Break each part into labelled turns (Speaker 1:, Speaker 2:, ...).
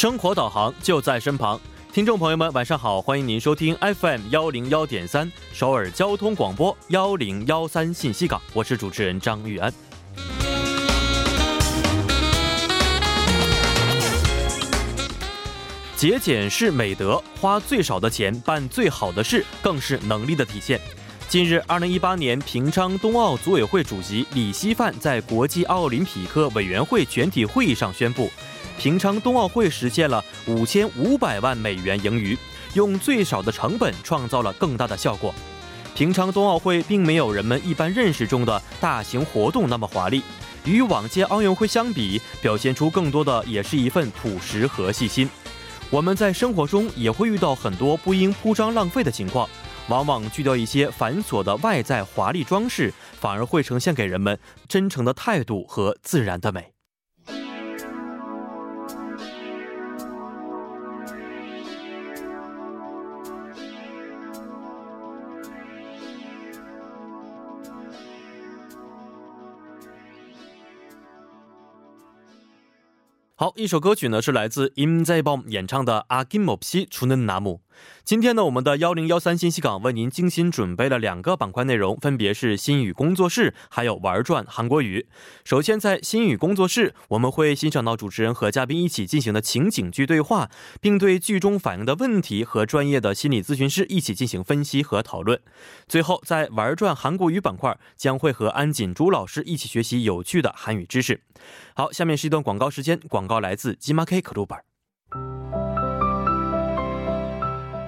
Speaker 1: 生活导航就在身旁，听众朋友们，晚上好，欢迎您收听 FM 幺零幺点三首尔交通广播幺零幺三信息港，我是主持人张玉安。节俭是美德，花最少的钱办最好的事，更是能力的体现。近日，二零一八年平昌冬奥组委会主席李希范在国际奥林匹克委员会全体会议上宣布，平昌冬奥会实现了五千五百万美元盈余，用最少的成本创造了更大的效果。平昌冬奥会并没有人们一般认识中的大型活动那么华丽，与往届奥运会相比，表现出更多的也是一份朴实和细心。我们在生活中也会遇到很多不应铺张浪费的情况，往往去掉一些繁琐的外在华丽装饰，反而会呈现给人们真诚的态度和自然的美。好，一首歌曲呢是来自 Im z a b o m 演唱的《阿金莫西除嫩拿姆》。今天呢，我们的幺零幺三信息港为您精心准备了两个板块内容，分别是心语工作室，还有玩转韩国语。首先，在心语工作室，我们会欣赏到主持人和嘉宾一起进行的情景剧对话，并对剧中反映的问题和专业的心理咨询师一起进行分析和讨论。最后，在玩转韩国语板块，将会和安锦珠老师一起学习有趣的韩语知识。好，下面是一段广告时间，广告来自金马 K 可鲁本。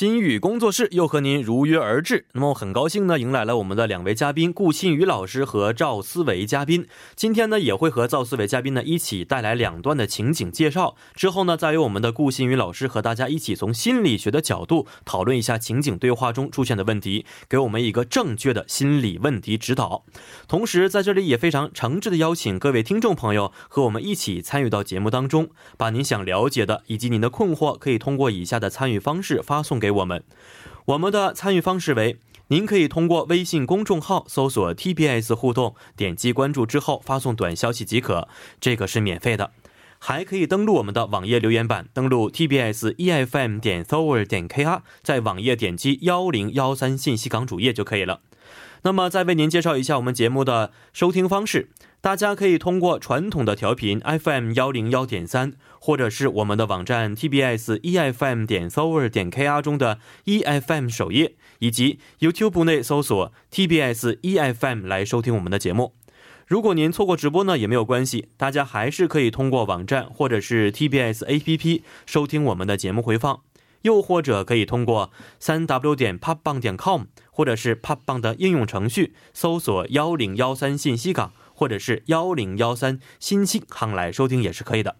Speaker 1: 心语工作室又和您如约而至。那么很高兴呢，迎来了我们的两位嘉宾顾新宇老师和赵思维嘉宾。今天呢，也会和赵思维嘉宾呢一起带来两段的情景介绍。之后呢，再由我们的顾新宇老师和大家一起从心理学的角度讨论一下情景对话中出现的问题，给我们一个正确的心理问题指导。同时，在这里也非常诚挚的邀请各位听众朋友和我们一起参与到节目当中，把您想了解的以及您的困惑，可以通过以下的参与方式发送给。我们，我们的参与方式为：您可以通过微信公众号搜索 TBS 互动，点击关注之后发送短消息即可，这个是免费的。还可以登录我们的网页留言板，登录 TBS EFM 点 s o u r 点 KR，在网页点击幺零幺三信息港主页就可以了。那么，再为您介绍一下我们节目的收听方式。大家可以通过传统的调频 FM 幺零幺点三，或者是我们的网站 TBS EFM 点 s o v e r 点 KR 中的 EFM 首页，以及 YouTube 内搜索 TBS EFM 来收听我们的节目。如果您错过直播呢，也没有关系，大家还是可以通过网站或者是 TBS APP 收听我们的节目回放，又或者可以通过三 W 点 popbang 点 com，或者是 popbang 的应用程序搜索幺零幺三信息港。或者是幺零幺三新星航来收听也是可以的。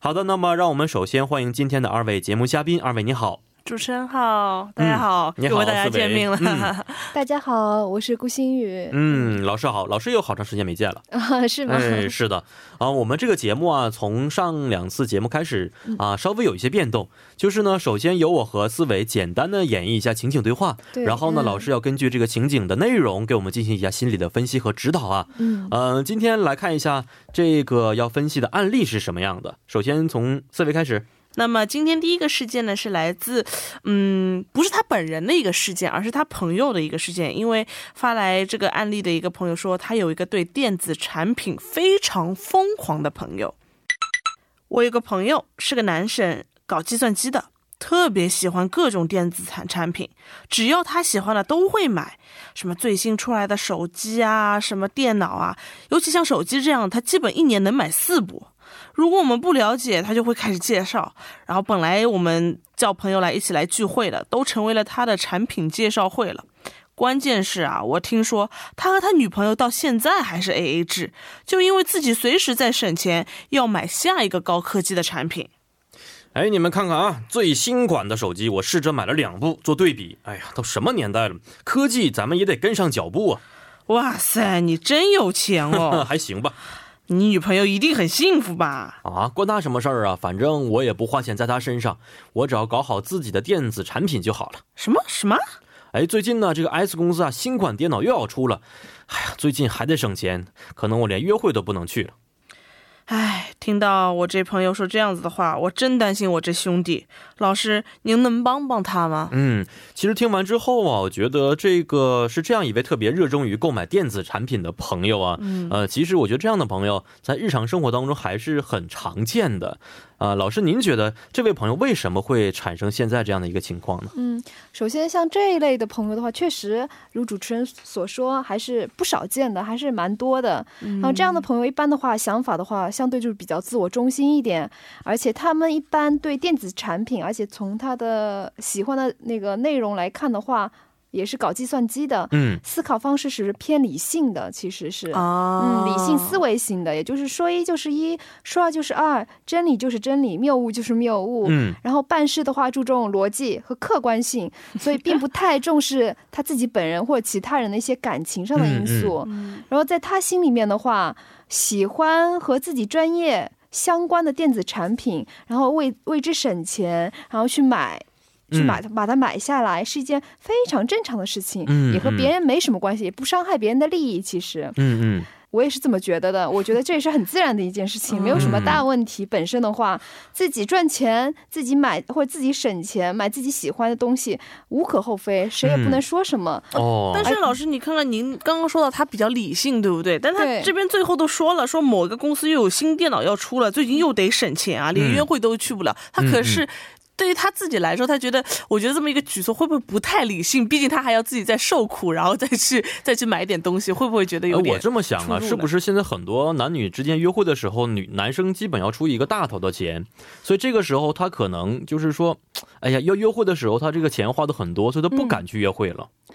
Speaker 1: 好的，那么让我们首先欢迎今天的二位节目嘉宾。二位你好。
Speaker 2: 主持人好，大家好，又和大家见面了。
Speaker 3: 大家好，我是顾新宇。
Speaker 1: 嗯，老师好，老师有好长时间没见了
Speaker 3: 啊？是吗？
Speaker 1: 哎，是的啊。我们这个节目啊，从上两次节目开始啊，稍微有一些变动。就是呢，首先由我和思维简单的演绎一下情景对话，然后呢，老师要根据这个情景的内容给我们进行一下心理的分析和指导啊。嗯，呃，今天来看一下这个要分析的案例是什么样的。首先从思维开始。
Speaker 2: 那么今天第一个事件呢，是来自，嗯，不是他本人的一个事件，而是他朋友的一个事件。因为发来这个案例的一个朋友说，他有一个对电子产品非常疯狂的朋友。我有个朋友是个男生，搞计算机的，特别喜欢各种电子产产品，只要他喜欢的都会买，什么最新出来的手机啊，什么电脑啊，尤其像手机这样，他基本一年能买四部。如果我们不了解，他就会开始介绍。然后本来我们叫朋友来一起来聚会的，都成为了他的产品介绍会了。关键是啊，我听说他和他女朋友到现在还是 A A 制，就因为自己随时在省钱，要买下一个高科技的产品。
Speaker 1: 哎，你们看看啊，最新款的手机，我试着买了两部做对比。哎呀，都什么年代了，科技咱们也得跟上脚步啊！
Speaker 2: 哇塞，你真有钱哦！
Speaker 1: 还行吧。
Speaker 2: 你女朋友一定很幸福吧？
Speaker 1: 啊，关她什么事儿啊？反正我也不花钱在她身上，我只要搞好自己的电子产品就好了。
Speaker 2: 什么什么？
Speaker 1: 哎，最近呢，这个 S 公司啊，新款电脑又要出了，哎呀，最近还得省钱，可能我连约会都不能去了。
Speaker 2: 哎，听到我这朋友说这样子的话，我真担心我这兄弟。老师，您能帮帮他吗？
Speaker 1: 嗯，其实听完之后啊，我觉得这个是这样一位特别热衷于购买电子产品的朋友啊。嗯，呃，其实我觉得这样的朋友在日常生活当中还是很常见的。啊，老师，您觉得这位朋友为什么会产生现在这样的一个情况呢？
Speaker 3: 嗯，首先像这一类的朋友的话，确实如主持人所说，还是不少见的，还是蛮多的。然后这样的朋友一般的话，想法的话，相对就是比较自我中心一点，而且他们一般对电子产品，而且从他的喜欢的那个内容来看的话。也是搞计算机的，嗯，思考方式是偏理性的，其实是，嗯，理性思维型的，也就是说一就是一，说二就是二，真理就是真理，谬误就是谬误，嗯，然后办事的话注重逻辑和客观性，所以并不太重视他自己本人或者其他人的一些感情上的因素，然后在他心里面的话，喜欢和自己专业相关的电子产品，然后为为之省钱，然后去买。去买它，把它买下来是一件非常正常的事情，也和别人没什么关系，也不伤害别人的利益。其实，嗯嗯，我也是这么觉得的。我觉得这也是很自然的一件事情，没有什么大问题。本身的话，自己赚钱，自己买或者自己省钱买自己喜欢的东西，无可厚非，谁也不能说什么。
Speaker 2: 哦，但是老师，你看看您刚刚说到他比较理性，对不对？但他这边最后都说了，说某个公司又有新电脑要出了，最近又得省钱啊，连约会都去不了。他可是。对于他自己来说，他觉得，我觉得这么一个举措会不会不太理性？毕竟他还要自己再受苦，然后再去再去买点东西，会不会觉得有点？
Speaker 1: 我这么想啊，是不是现在很多男女之间约会的时候，女男生基本要出一个大头的钱，所以这个时候他可能就是说，哎呀，要约会的时候，他这个钱花的很多，所以他不敢去约会了。
Speaker 2: 嗯，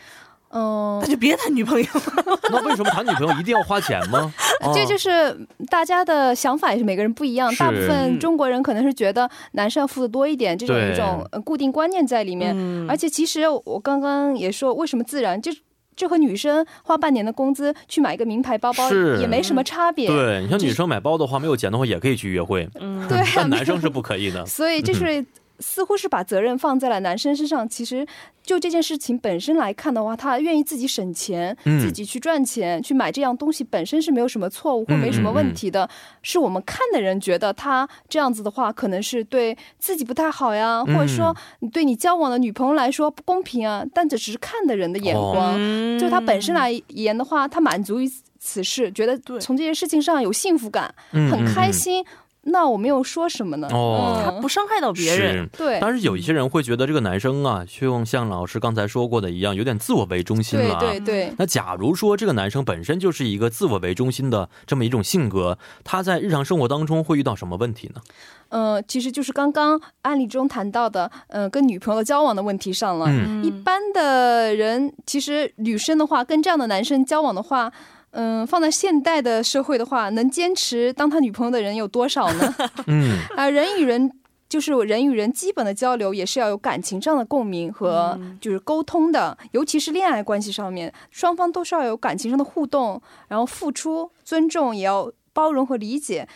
Speaker 2: 那就别谈女朋友。
Speaker 1: 那为什么谈女朋友一定要花钱吗？
Speaker 3: 这就是大家的想法，也是每个人不一样。大部分中国人可能是觉得男生要付的多一点，这种一种固定观念在里面。而且其实我刚刚也说，为什么自然就就和女生花半年的工资去买一个名牌包包也没什么差别。
Speaker 1: 对你像女生买包的话，没有钱的话也可以去约会。嗯，对，但男生是不可以的。
Speaker 3: 所以这是。似乎是把责任放在了男生身上。其实，就这件事情本身来看的话，他愿意自己省钱，自己去赚钱，去买这样东西，本身是没有什么错误或没什么问题的。是我们看的人觉得他这样子的话，可能是对自己不太好呀，或者说你对你交往的女朋友来说不公平啊。但这只是看的人的眼光，就他本身来言的话，他满足于此事，觉得从这件事情上有幸福感，很开心。那我没有说什么呢？哦，
Speaker 2: 他不伤害到别人。
Speaker 3: 对，
Speaker 1: 但是有一些人会觉得这个男生啊，就像老师刚才说过的一样，有点自我为中心了。
Speaker 3: 对对对。
Speaker 1: 那假如说这个男生本身就是一个自我为中心的这么一种性格，他在日常生活当中会遇到什么问题呢？
Speaker 3: 嗯，其实就是刚刚案例中谈到的，嗯，跟女朋友交往的问题上了。嗯。一般的人，其实女生的话，跟这样的男生交往的话。嗯，放在现代的社会的话，能坚持当他女朋友的人有多少呢？嗯，啊，人与人就是人与人基本的交流，也是要有感情上的共鸣和就是沟通的，尤其是恋爱关系上面，双方都是要有感情上的互动，然后付出、尊重，也要包容和理解。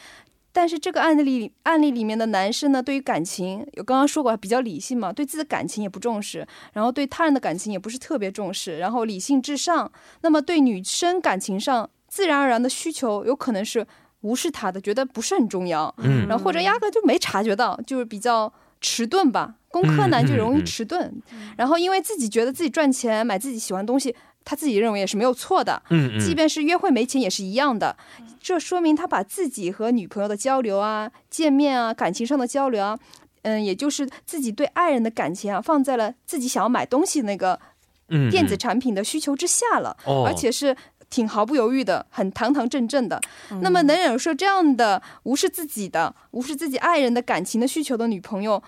Speaker 3: 但是这个案例案例里面的男生呢，对于感情，有刚刚说过比较理性嘛，对自己的感情也不重视，然后对他人的感情也不是特别重视，然后理性至上。那么对女生感情上自然而然的需求，有可能是无视他的，觉得不是很重要，嗯，然后或者压根就没察觉到，就是比较迟钝吧。工科男就容易迟钝，然后因为自己觉得自己赚钱买自己喜欢的东西。他自己认为也是没有错的，嗯，即便是约会没钱也是一样的，这说明他把自己和女朋友的交流啊、见面啊、感情上的交流啊，嗯，也就是自己对爱人的感情啊，放在了自己想要买东西那个电子产品的需求之下了，而且是挺毫不犹豫的，很堂堂正正的。那么能忍受这样的无视自己的、无视自己爱人的感情的需求的女朋友？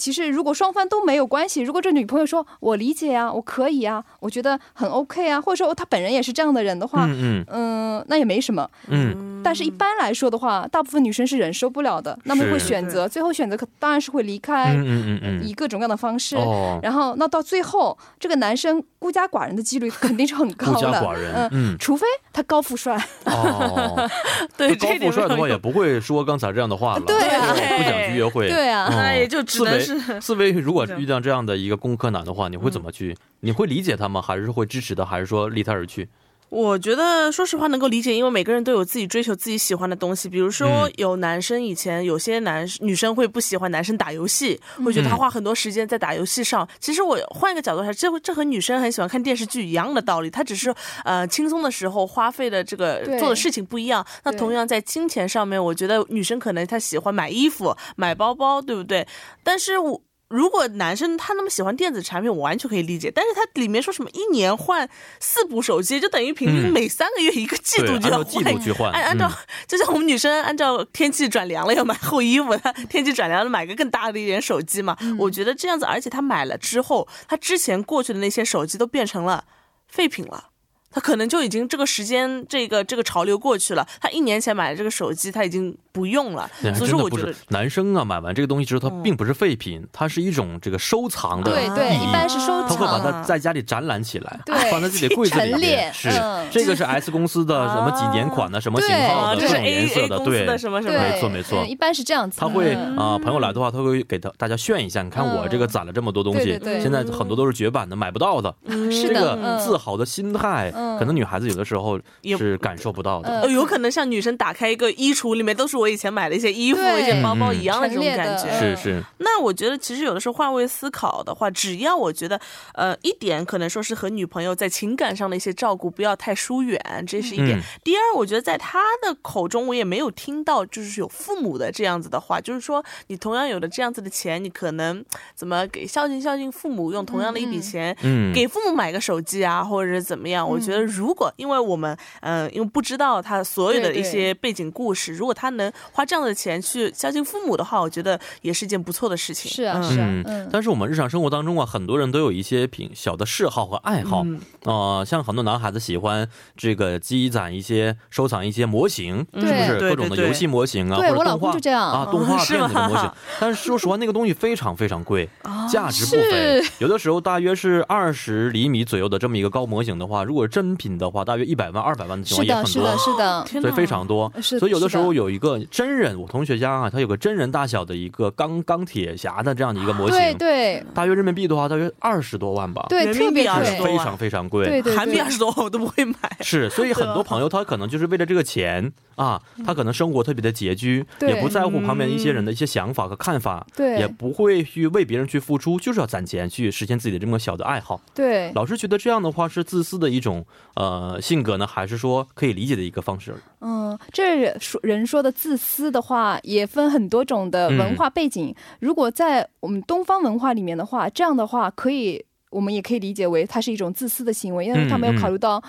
Speaker 3: 其实，如果双方都没有关系，如果这女朋友说“我理解啊，我可以啊，我觉得很 OK 啊”，或者说他本人也是这样的人的话，嗯嗯，那也没什么，嗯。但是一般来说的话，大部分女生是忍受不了的，那么会选择最后选择可当然是会离开，
Speaker 1: 嗯嗯嗯
Speaker 3: 以各种各样的方式。
Speaker 1: 哦，
Speaker 3: 然后那到最后，这个男生孤家寡人的几率肯定是很高
Speaker 1: 孤家
Speaker 3: 的。
Speaker 1: 寡人，嗯，
Speaker 3: 除非他高富帅，
Speaker 1: 哦，
Speaker 2: 对，
Speaker 1: 高富帅的话也不会说刚才这样的话了，
Speaker 3: 对啊
Speaker 1: 不想去约会，
Speaker 3: 对啊
Speaker 1: 哦
Speaker 2: 那也就只能是
Speaker 1: 思维思维，如果遇到这样的一个工科男的话，你会怎么去？你会理解他吗？还是会支持他？还是说离他而去？
Speaker 2: 我觉得，说实话能够理解，因为每个人都有自己追求自己喜欢的东西。比如说，
Speaker 1: 嗯
Speaker 2: 有男生以前有些男女生会不喜欢男生打游戏，会觉得他花很多时间在打游戏上。其实我换一个角度来说，这这和女生很喜欢看电视剧一样的道理。他只是呃轻松的时候花费的这个做的事情不一样。那同样在金钱上面，我觉得女生可能她喜欢买衣服、买包包，对不对？但是我。如果男生他那么喜欢电子产品，我完全可以理解。但是他里面说什么一年换四部手机，就等于平均
Speaker 1: 嗯
Speaker 2: 每三个月一个季度，就要
Speaker 1: 按季
Speaker 2: 换
Speaker 1: 度去换，
Speaker 2: 按按照
Speaker 1: 嗯，
Speaker 2: 就像我们女生按照天气转凉了要买厚衣服，她 天气转凉了买个更大的一点手机嘛。我觉得这样子，而且他买了之后，他之前过去的那些手机都变成了废品了。他可能就已经这个时间，这个这个潮流过去了。他一年前买的这个手机，他已经不用了。
Speaker 1: 对
Speaker 2: 所以
Speaker 1: 真的不是
Speaker 2: 说我觉得，
Speaker 1: 男生啊，买完这个东西之后，它
Speaker 2: 嗯
Speaker 1: 并不是废品，它是一种这个收藏的
Speaker 3: 对对，
Speaker 1: 意义。
Speaker 3: 一般是收藏。
Speaker 1: 他会把。它在家里展览起来，
Speaker 3: 对
Speaker 1: 放在自己的柜子里面。
Speaker 3: 陈列
Speaker 1: 是，
Speaker 3: 嗯。
Speaker 1: 这个是 S 公司的什么几年款的，什么型号的，这种颜色的，对。
Speaker 2: 什么什么。
Speaker 1: 没错没错。
Speaker 3: 嗯一般是这样子。
Speaker 1: 他会
Speaker 3: 嗯。
Speaker 1: 啊、朋友来的话，他会给他大家炫一下，你看我这个攒了这么多东西，
Speaker 3: 对对对。
Speaker 1: 现在很多都是绝版的，买不到的。
Speaker 3: 是的，
Speaker 1: 这个
Speaker 3: 嗯。
Speaker 1: 自豪的心态，
Speaker 3: 嗯。
Speaker 1: 可能女孩子有的时候是感受不到的。
Speaker 2: 有可能像女生打开一个衣橱，里面都是我以前买的一些衣服、一些包包
Speaker 1: 嗯
Speaker 2: 一样的这种感觉。
Speaker 3: 嗯
Speaker 1: 是是，
Speaker 2: 那我觉得，其实有的时候换位思考的话，只要我觉得，呃，一点可能说是和女朋友在情感上的一些照顾不要太疏远，这是一点。
Speaker 1: 嗯
Speaker 2: 第二，我觉得在他的口中，我也没有听到就是有父母的这样子的话，就是说你同样有的这样子的钱，你可能怎么给孝敬孝敬父母，用同样的一笔钱。
Speaker 1: 嗯，
Speaker 2: 给父母买个手机啊，或者是怎么样？我觉得如果因为我们嗯、呃因为不知道他所有的一些背景故事，如果他能花这样的钱去孝敬父母的话，我觉得也是一件不错的事情。嗯
Speaker 3: 是啊是啊
Speaker 1: 嗯
Speaker 3: 嗯。
Speaker 1: 但是我们日常生活当中啊，很多人都有一些品小的嗜好和爱好，
Speaker 2: 嗯。
Speaker 1: 呃，像很多男孩子喜欢这个积攒一些、收藏一些模型，
Speaker 3: 对。
Speaker 1: 是不是？各种的游戏模型啊，
Speaker 3: 对我老
Speaker 1: 或者动画。
Speaker 3: 公就这样。
Speaker 1: 啊，动画
Speaker 2: 是
Speaker 1: 片子的模型。
Speaker 2: 吗。
Speaker 1: 但是说实话，那个东西非常非常贵，价值不菲。有的时候大约是二十厘米左右的这么一个高模型的话，如果真品的话，大约一百万、二百万的情，况也很多。
Speaker 3: 是的，。
Speaker 1: 所以非常多，
Speaker 3: 是
Speaker 1: 所以有的时候有一个真人，我同学家啊，他有个真人大小的一个钢钢铁侠的这样的一个模型，
Speaker 3: 对对。
Speaker 1: 大约人民币的话，大约二十多万吧，
Speaker 3: 对，
Speaker 2: 人
Speaker 3: 特别
Speaker 2: 民币20
Speaker 3: 贵。
Speaker 2: 多，
Speaker 1: 非常非常贵。
Speaker 3: 对对对。
Speaker 2: 韩币二十多万我都不会买。
Speaker 1: 是，所以很多朋友他可能就是为了这个钱啊，他可能生活特别的拮据，
Speaker 3: 对。
Speaker 1: 也不在乎旁边一些人的一些想法和看法，
Speaker 3: 对。
Speaker 1: 也不会去为别人去付出，就是要攒钱去实现自己的这么小的爱好。
Speaker 3: 对，
Speaker 1: 老师觉得这样的话是自私的一种呃性格呢，还是说可以理解的一个方式？
Speaker 3: 嗯，这说人说的自私的话，也分很多种的文化背景。如果在我们东方文化里面的话，这样的话可以，我们也可以理解为它是一种自私的行为，因为他没有考虑到。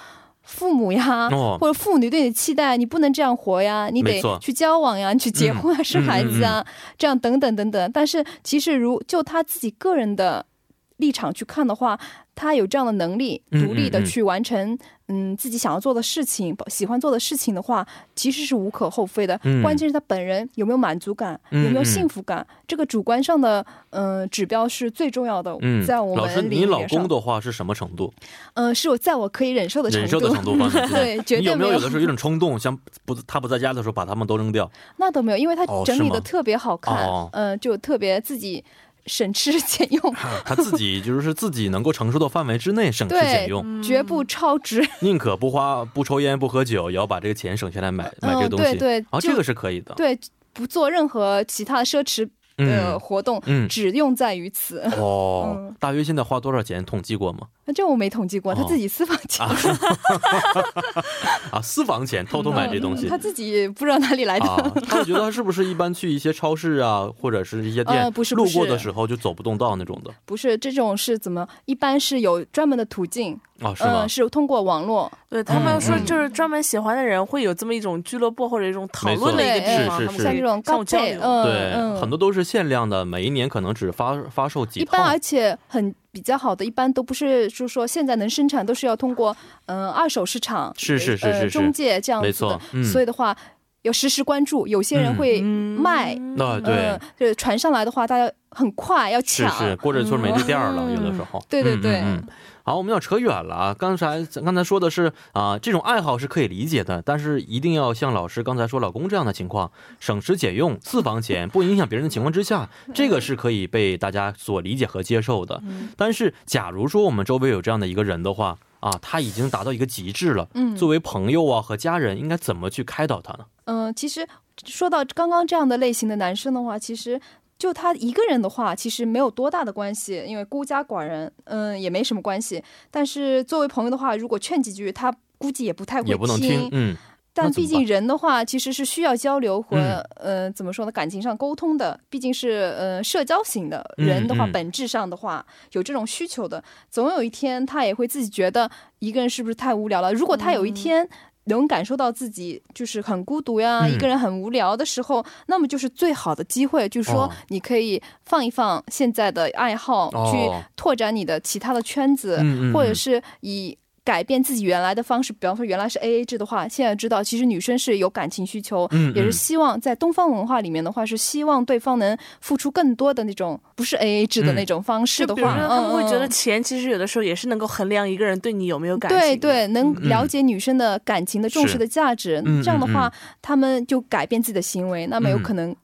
Speaker 3: 父母呀，
Speaker 1: 哦
Speaker 3: 或者父女对你的期待，你不能这样活呀，你得去交往呀，你去结婚啊，生孩子啊，这样等等等等。但是其实如就他自己个人的立场去看的话，他有这样的能力，
Speaker 1: 嗯
Speaker 3: 独立的去完成嗯自己想要做的事情，喜欢做的事情的话，其实是无可厚非的。
Speaker 1: 嗯
Speaker 3: 关键是他本人有没有满足感，
Speaker 1: 嗯
Speaker 3: 有没有
Speaker 1: 嗯
Speaker 3: 幸福感，这个主观上的嗯、呃指标是最重要的。
Speaker 1: 嗯，
Speaker 3: 在我
Speaker 1: 老师，
Speaker 3: 们
Speaker 1: 你老公，的话是什么程度？
Speaker 3: 嗯、是我在我可以忍受的程度。
Speaker 1: 忍受的程度方面，
Speaker 3: 对绝对
Speaker 1: 你有没有
Speaker 3: 没有
Speaker 1: 有的时候有种冲动，像不他不在家的时候把他们都扔掉？
Speaker 3: 那都没有，因为他整理的特别好看，
Speaker 1: 哦
Speaker 3: 嗯、就特别自己省吃俭用，
Speaker 1: 他自己就是自己能够承受的范围之内省吃俭用，
Speaker 3: 绝不超值。
Speaker 1: 宁可不花不抽烟不喝酒，也要把这个钱省下来买买这个东西。
Speaker 3: 嗯、对对，
Speaker 1: 啊，这个是可以的。
Speaker 3: 对，不做任何其他的奢侈的
Speaker 1: 嗯
Speaker 3: 活动，
Speaker 1: 嗯
Speaker 3: 只用在于此。
Speaker 1: 哦
Speaker 3: 嗯，
Speaker 1: 大约现在花多少钱？统计过吗？
Speaker 3: 那这我没统计过，他
Speaker 1: 哦
Speaker 3: 自己私房钱，
Speaker 1: 啊，私房钱偷偷买这东西
Speaker 3: 嗯他自己不知道哪里来的。
Speaker 1: 啊，他觉得他是不是一般去一些超市啊，或者是一些店，
Speaker 3: 不是
Speaker 1: 路过的时候就走不动道那种的
Speaker 3: 不是这种是怎么？一般是有专门的途径，
Speaker 1: 啊？是吗
Speaker 3: 嗯，？是通过网络。
Speaker 2: 对他们说，
Speaker 1: 嗯
Speaker 2: 就是专门喜欢的人会有这么一种俱乐部或者一种讨论的一个地方，
Speaker 3: 像这种
Speaker 2: 交流。
Speaker 3: 配嗯
Speaker 1: 对，
Speaker 3: 嗯
Speaker 1: 很多都是限量的，每一年可能只发发售几套
Speaker 3: 一般，而且很比较好的，一般都不是就是说现在能生产，都是要通过嗯、呃二手市场
Speaker 1: 是是是
Speaker 3: 呃
Speaker 1: 是是
Speaker 3: 中介这样子的
Speaker 1: 没错，嗯
Speaker 3: 所以的话。要实时关注，有些人会卖，
Speaker 1: 那对，
Speaker 3: 就是传上来的话，大家很快要抢，
Speaker 1: 是是，过这村没这店了，有的时候，
Speaker 3: 对对对。
Speaker 1: 好，我们要扯远了啊！刚才刚才说的是啊，这种爱好是可以理解的，但是一定要像老师刚才说老公这样的情况，省吃俭用，私房钱，不影响别人的情况之下，这个是可以被大家所理解和接受的。但是，假如说我们周围有这样的一个人的话啊，他已经达到一个极致了。嗯，作为朋友啊和家人，应该怎么去开导他呢？
Speaker 3: 嗯，其实说到刚刚这样的类型的男生的话，其实。就他一个人的话，其实没有多大的关系，因为孤家寡人，嗯，也没什么关系。但是作为朋友的话，如果劝几句，他估计也不太会
Speaker 1: 听。嗯。
Speaker 3: 但毕竟人的话，其实是需要交流和呃，怎么说呢，感情上沟通的。毕竟是呃，社交型的人的话，本质上的话有这种需求的。总有一天，他也会自己觉得一个人是不是太无聊了。如果他有一天。能感受到自己就是很孤独呀，一个人很无聊的时候，那么就是最好的机会，就是说你可以放一放现在的爱好，去拓展你的其他的圈子，或者是以。改变自己原来的方式，比方说原来是 A A 制的话，现在知道其实女生是有感情需求，也是希望在东方文化里面的话是希望对方能付出更多的那种不是 A A 制的那种方式的话，
Speaker 2: 他们会觉得钱其实有的时候也是能够衡量一个人对你有没有感情。
Speaker 3: 对对，能了解女生的感情的重视的价值，这样的话他们就改变自己的行为，那么有可能。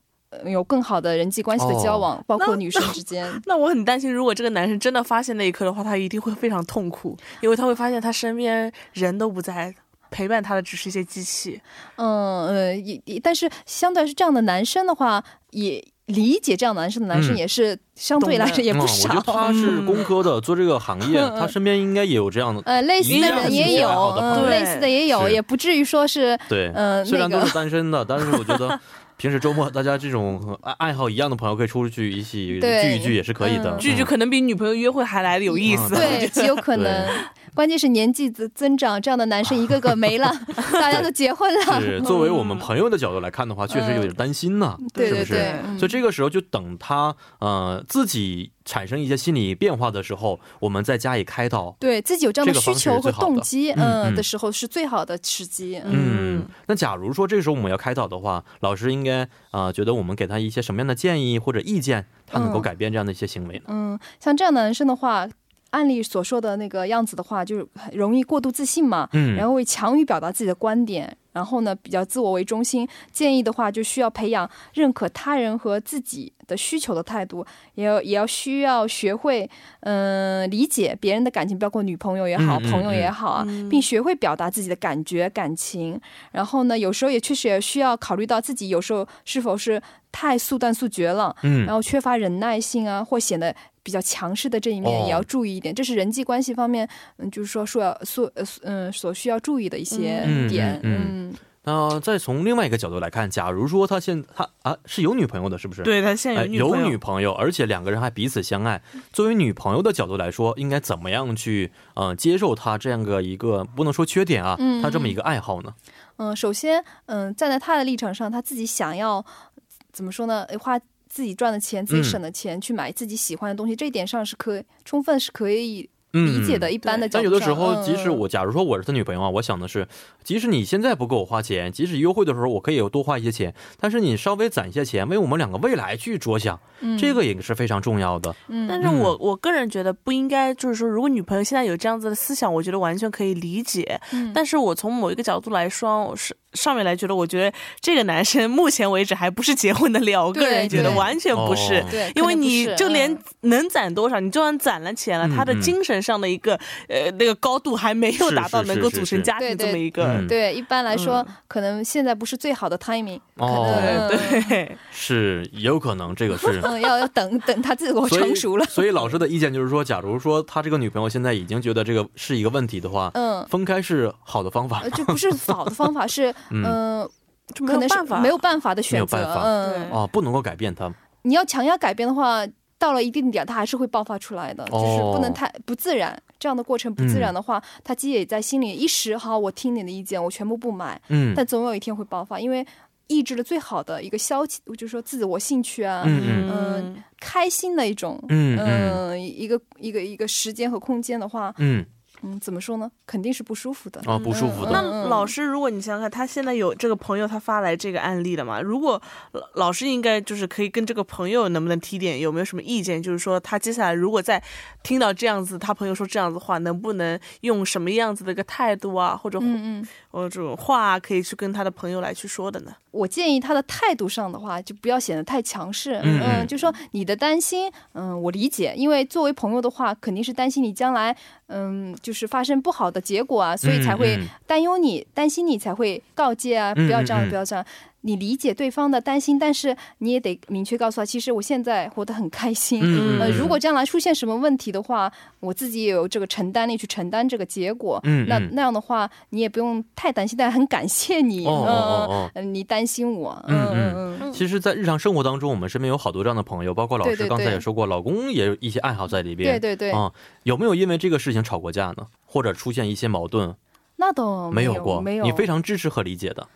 Speaker 3: 有更好的人际关系的交往，包括女生之间。
Speaker 2: 那我很担心，如果这个男生真的发现那一刻的话，他一定会非常痛苦，因为他会发现他身边人都不在，陪伴他的只是一些机器。
Speaker 3: 嗯呃，也但是相对是这样的男生的话，也理解这样男生的男生也是相对来说也不少。
Speaker 1: 我觉得他是 工科的，做这个行业，他身边应该也有这样的
Speaker 3: 呃类似的人也有，类似的也有，也不至于说是
Speaker 1: 对，嗯，虽然都是单身的，但是我觉得。平时周末大家这种爱爱好一样的朋友可以出去一起聚一聚也是可以的，
Speaker 2: 聚聚可能比女朋友约会还来的有意思。
Speaker 3: 对，极有可能。关键是年纪增增长，这样的男生一个个没了，大家都结婚了。
Speaker 1: 是作为我们朋友的角度来看的话，确实有点担心呢，是不是？所以这个时候就等他呃自己产生一些心理变化的时候，我们再加以开导。
Speaker 3: 对自己有这样的需求和动机，嗯的时候是最好的时机。
Speaker 1: 嗯，那假如说这个时候我们要开导的话，老师应该啊觉得我们给他一些什么样的建议或者意见，他能够改变这样的一些行为呢？
Speaker 3: 嗯，像这样的男生的话。案例所说的那个样子的话，就是容易过度自信嘛，嗯，然后会强于表达自己的观点，然后呢比较自我为中心。建议的话，就需要培养认可他人和自己的需求的态度，也要也要需要学会，嗯，理解别人的感情，包括女朋友也好，朋友也好啊，并学会表达自己的感觉感情。然后呢，有时候也确实也需要考虑到自己有时候是否是太速断速决了，嗯，然后缺乏忍耐性啊，或显得。比较强势的这一面也要注意一点，这是人际关系方面，嗯，就是说说要所呃嗯所需要注意的一些点。嗯，
Speaker 1: 那再从另外一个角度来看，假如说他现他啊是有女朋友的，是不是？
Speaker 2: 对他现在
Speaker 1: 有女朋友，而且两个人还彼此相爱。作为女朋友的角度来说，应该怎么样去呃接受他这样的一个不能说缺点啊，他这么一个爱好呢？
Speaker 3: 嗯，首先，嗯，站在他的立场上，他自己想要怎么说呢？花。自己赚的钱，自己省的钱去买自己喜欢的东西，这一点上是可以充分是可以。理解的一般的，
Speaker 1: 但有的时候，即使我假如说我是他女朋友啊，我想的是，即使你现在不给我花钱，即使优惠的时候我可以有多花一些钱，但是你稍微攒一些钱，为我们两个未来去着想，这个也是非常重要的。
Speaker 2: 嗯，但是我我个人觉得不应该，就是说，如果女朋友现在有这样子的思想，我觉得完全可以理解。嗯，但是我从某一个角度来说，是上面来觉得，我觉得这个男生目前为止还不是结婚的料。我个人觉得完全不是，
Speaker 3: 对，
Speaker 2: 因为你就连能攒多少，你就算攒了钱了，他的精神。上的一个呃那个高度还没有达到能够组成家庭这么一个
Speaker 3: 对一般来说可能现在不是最好的 timing
Speaker 1: 哦对 是有可能这个是
Speaker 3: 要要等等他自我成熟了
Speaker 1: 所以老师的意见就是说假如说他这个女朋友现在已经觉得这个是一个问题的话嗯分开是好的方法
Speaker 3: 这不是好的方法是 嗯。可能是没有办法的选择
Speaker 1: 嗯。哦不能够改变他。
Speaker 3: 你要强压改变的话。到了一定点，它还是会爆发出来的，就是不能太不自然。这样的过程不自然的话，他积累在心里，一时好，我听你的意见，我全部不买。嗯，但总有一天会爆发，因为抑制了最好的一个消极，就是说自我兴趣啊，嗯嗯，开心的一种，嗯嗯，一个一个一个时间和空间的话，嗯。嗯，怎么说呢？肯定是不舒服的。
Speaker 1: 啊，不舒服的。
Speaker 2: 那老师，如果你想想看，他现在有这个朋友，他发来这个案例了嘛？如果老师应该就是可以跟这个朋友能不能提点，有没有什么意见？就是说他接下来如果再听到这样子，他朋友说这样子话，能不能用什么样子的一个态度啊，或者
Speaker 3: 嗯嗯，
Speaker 2: 或这种话可以去跟他的朋友来去说的呢？
Speaker 3: 我建议他的态度上的话，就不要显得太强势。
Speaker 1: 嗯
Speaker 3: 嗯，就说你的担心，嗯，我理解，因为作为朋友的话，肯定是担心你将来，嗯，就是发生不好的结果啊，所以才会担忧你、担心你，才会告诫啊，
Speaker 1: 嗯
Speaker 3: 不要这样，不要这样。你理解对方的担心，但是你也得明确告诉他，其实我现在活得很开心。
Speaker 1: 嗯
Speaker 3: 呃，如果将来出现什么问题的话，我自己也有这个承担力去承担这个结果。那那样的话，你也不用太担心，但很感谢你，
Speaker 1: 哦哦哦
Speaker 3: 你担心我，
Speaker 1: 嗯
Speaker 3: 嗯
Speaker 1: 嗯其实，在日常生活当中，我们身边有好多这样的朋友，包括老师刚才也说过，老公也有一些爱好在里边。
Speaker 3: 对对对，
Speaker 1: 啊、有没有因为这个事情吵过架呢？或者出现一些矛盾？
Speaker 3: 那倒
Speaker 1: 没有过，
Speaker 3: 没有，
Speaker 1: 你非常支持和理解的，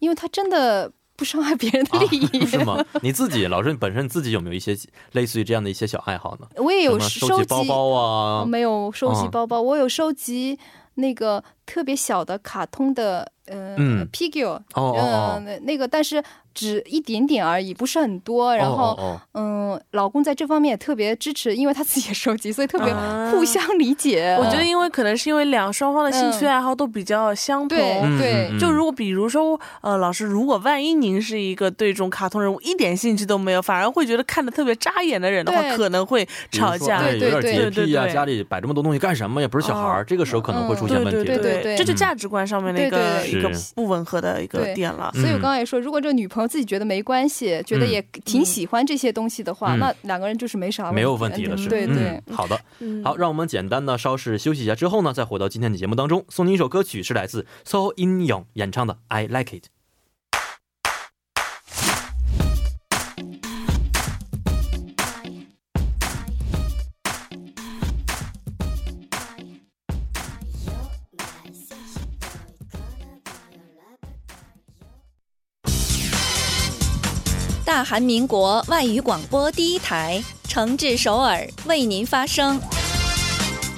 Speaker 3: 因为他真的不伤害别人的利益，
Speaker 1: 啊、是吗？你自己老师本身自己有没有一些类似于这样的一些小爱好呢？
Speaker 3: 我也有
Speaker 1: 收
Speaker 3: 集
Speaker 1: 集包包啊，
Speaker 3: 没有收集
Speaker 1: 嗯
Speaker 3: 包包，我有收集那个特别小的卡通的，呃、
Speaker 1: 嗯
Speaker 3: figure，
Speaker 1: 哦哦
Speaker 3: 呃
Speaker 1: 哦，
Speaker 3: 那那个，但是只一点点而已，不是很多。然后，
Speaker 1: 哦哦
Speaker 3: 嗯，老公在这方面也特别支持，因为他自己也收集，所以特别
Speaker 2: 啊
Speaker 3: 互相理解。
Speaker 2: 我觉得，因为可能是因为两双方的兴趣
Speaker 3: 嗯
Speaker 2: 爱好都比较相同。
Speaker 3: 对
Speaker 2: 就如果比如说，呃，老师，如果万一您是一个对这种卡通人物一点兴趣都没有，反而会觉得看的特别扎眼的人的话，可能会吵架。
Speaker 1: 对
Speaker 3: 对
Speaker 1: 有点洁癖啊，
Speaker 2: 对对对
Speaker 1: 家里摆这么多东西干什么？也不是小孩儿，
Speaker 2: 哦
Speaker 1: 这个时候可能会出现
Speaker 2: 对
Speaker 1: 问题的。
Speaker 2: 对
Speaker 3: 对对
Speaker 2: 这就价值观上面的一个
Speaker 3: 对
Speaker 1: 对
Speaker 2: 一个不吻合的一个点了。
Speaker 3: 所以我
Speaker 1: 嗯
Speaker 3: 刚刚也说，如果这个女朋友自己觉得没关系，觉得也挺喜欢这些东西的话，
Speaker 1: 嗯
Speaker 3: 那两个人就是没啥问题
Speaker 1: 没有问题了，是
Speaker 3: 对对。
Speaker 1: 嗯。好的，
Speaker 2: 嗯
Speaker 1: 好，让我们简单的稍事休息一下，之后呢，再回到今天的节目当中，送您一首歌曲，是来自 So In Young 演唱的《I Like It》。
Speaker 4: 大韩民国外语广播第一台，诚挚首尔为您发声。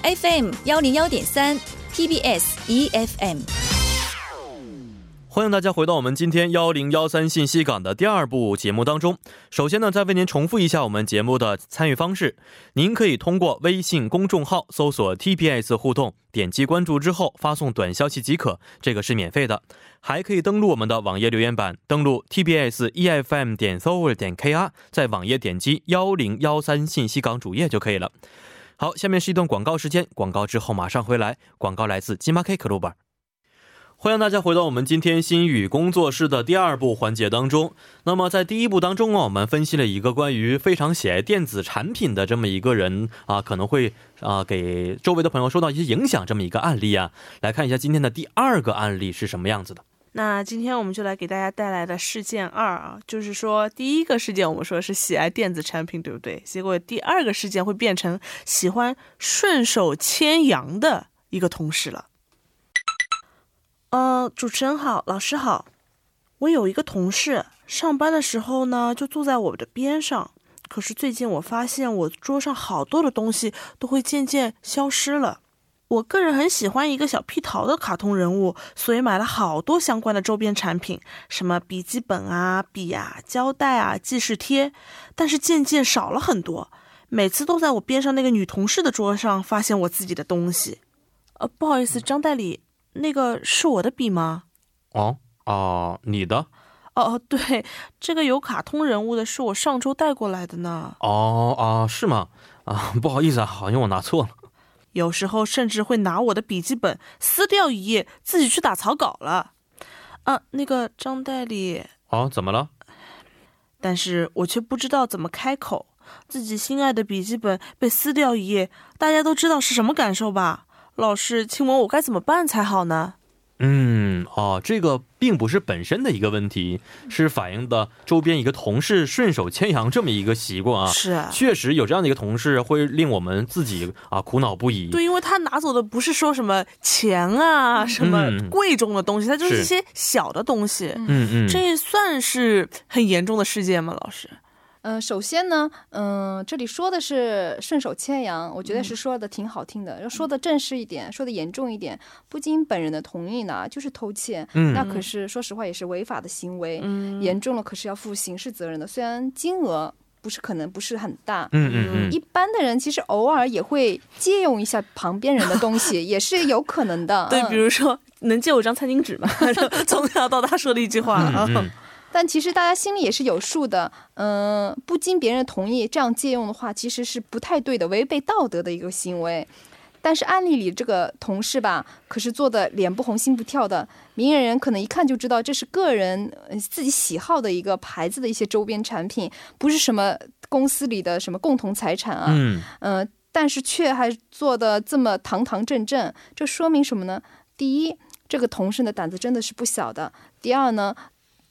Speaker 4: FM 幺零幺点三，TBS EFM。
Speaker 1: 欢迎大家回到我们今天幺零幺三信息港的第二部节目当中。首先呢，再为您重复一下我们节目的参与方式。您可以通过微信公众号搜索 TBS 互动，点击关注之后发送短消息即可，这个是免费的。还可以登录我们的网页留言板，登录 TBS EFM 点 s o u r 点 KR，在网页点击幺零幺三信息港主页就可以了。好，下面是一段广告时间，广告之后马上回来。广告来自金马 K 克鲁本。欢迎大家回到我们今天心语工作室的第二部环节当中。那么在第一部当中啊，我们分析了一个关于非常喜爱电子产品的这么一个人啊，可能会啊给周围的朋友受到一些影响这么一个案例啊。来看一下今天的第二个案例是什么样子的。
Speaker 2: 那今天我们就来给大家带来的事件二啊，就是说第一个事件我们说是喜爱电子产品，对不对？结果第二个事件会变成喜欢顺手牵羊的一个同事了。呃，主持人好，老师好，我有一个同事，上班的时候呢就坐在我的边上，可是最近我发现我桌上好多的东西都会渐渐消失了。我个人很喜欢一个小屁桃的卡通人物，所以买了好多相关的周边产品，什么笔记本啊、笔啊、胶带啊、记事贴，但是渐渐少了很多。每次都在我边上那个女同事的桌上发现我自己的东西。呃，不好意思，张代理，那个是我的笔吗？
Speaker 1: 哦哦，你的
Speaker 2: 哦哦，对，这个有卡通人物的是我上周带过来的呢。
Speaker 1: 哦啊是吗？啊，不好意思啊，好像我拿错了。
Speaker 2: 有时候甚至会拿我的笔记本撕掉一页，自己去打草稿了。啊，那个张代理，
Speaker 1: 哦，怎么了？
Speaker 2: 但是我却不知道怎么开口。自己心爱的笔记本被撕掉一页，大家都知道是什么感受吧？老师，请问我该怎么办才好呢？
Speaker 1: 嗯，哦，这个并不是本身的一个问题，是反映的周边一个同事顺手牵羊这么一个习惯啊。
Speaker 2: 是啊，
Speaker 1: 确实有这样的一个同事，会令我们自己啊苦恼不已。
Speaker 2: 对，因为他拿走的不是说什么钱啊，什么
Speaker 1: 嗯
Speaker 2: 贵重的东西，他就是
Speaker 1: 是
Speaker 2: 一些小的东西。
Speaker 1: 嗯嗯，
Speaker 2: 这算是很严重的事件吗？老师？
Speaker 3: 嗯、首先呢，嗯、这里说的是顺手牵羊，我觉得是说的挺好听的。要说的正式一点，说的严重一点，不经本人的同意呢，就是偷窃。
Speaker 1: 嗯
Speaker 3: 那可是说实话也是违法的行为，
Speaker 2: 嗯
Speaker 3: 严重了可是要负刑事责任的。虽然金额不是可能不是很大。
Speaker 1: 嗯嗯嗯
Speaker 3: 一般的人其实偶尔也会借用一下旁边人的东西，也是有可能的。
Speaker 2: 对，
Speaker 3: 嗯
Speaker 2: 比如说能借我张餐巾纸吗？从小到大说的一句话啊。
Speaker 1: 嗯嗯
Speaker 3: 但其实大家心里也是有数的，嗯、不经别人同意这样借用的话，其实是不太对的，违背道德的一个行为。但是案例里这个同事吧，可是做的脸不红心不跳的，明眼人可能一看就知道这是个人呃自己喜好的一个牌子的一些周边产品，不是什么公司里的什么共同财产啊。
Speaker 1: 嗯
Speaker 3: 嗯，但是却还做的这么堂堂正正，这说明什么呢？第一，这个同事的胆子真的是不小的；第二呢，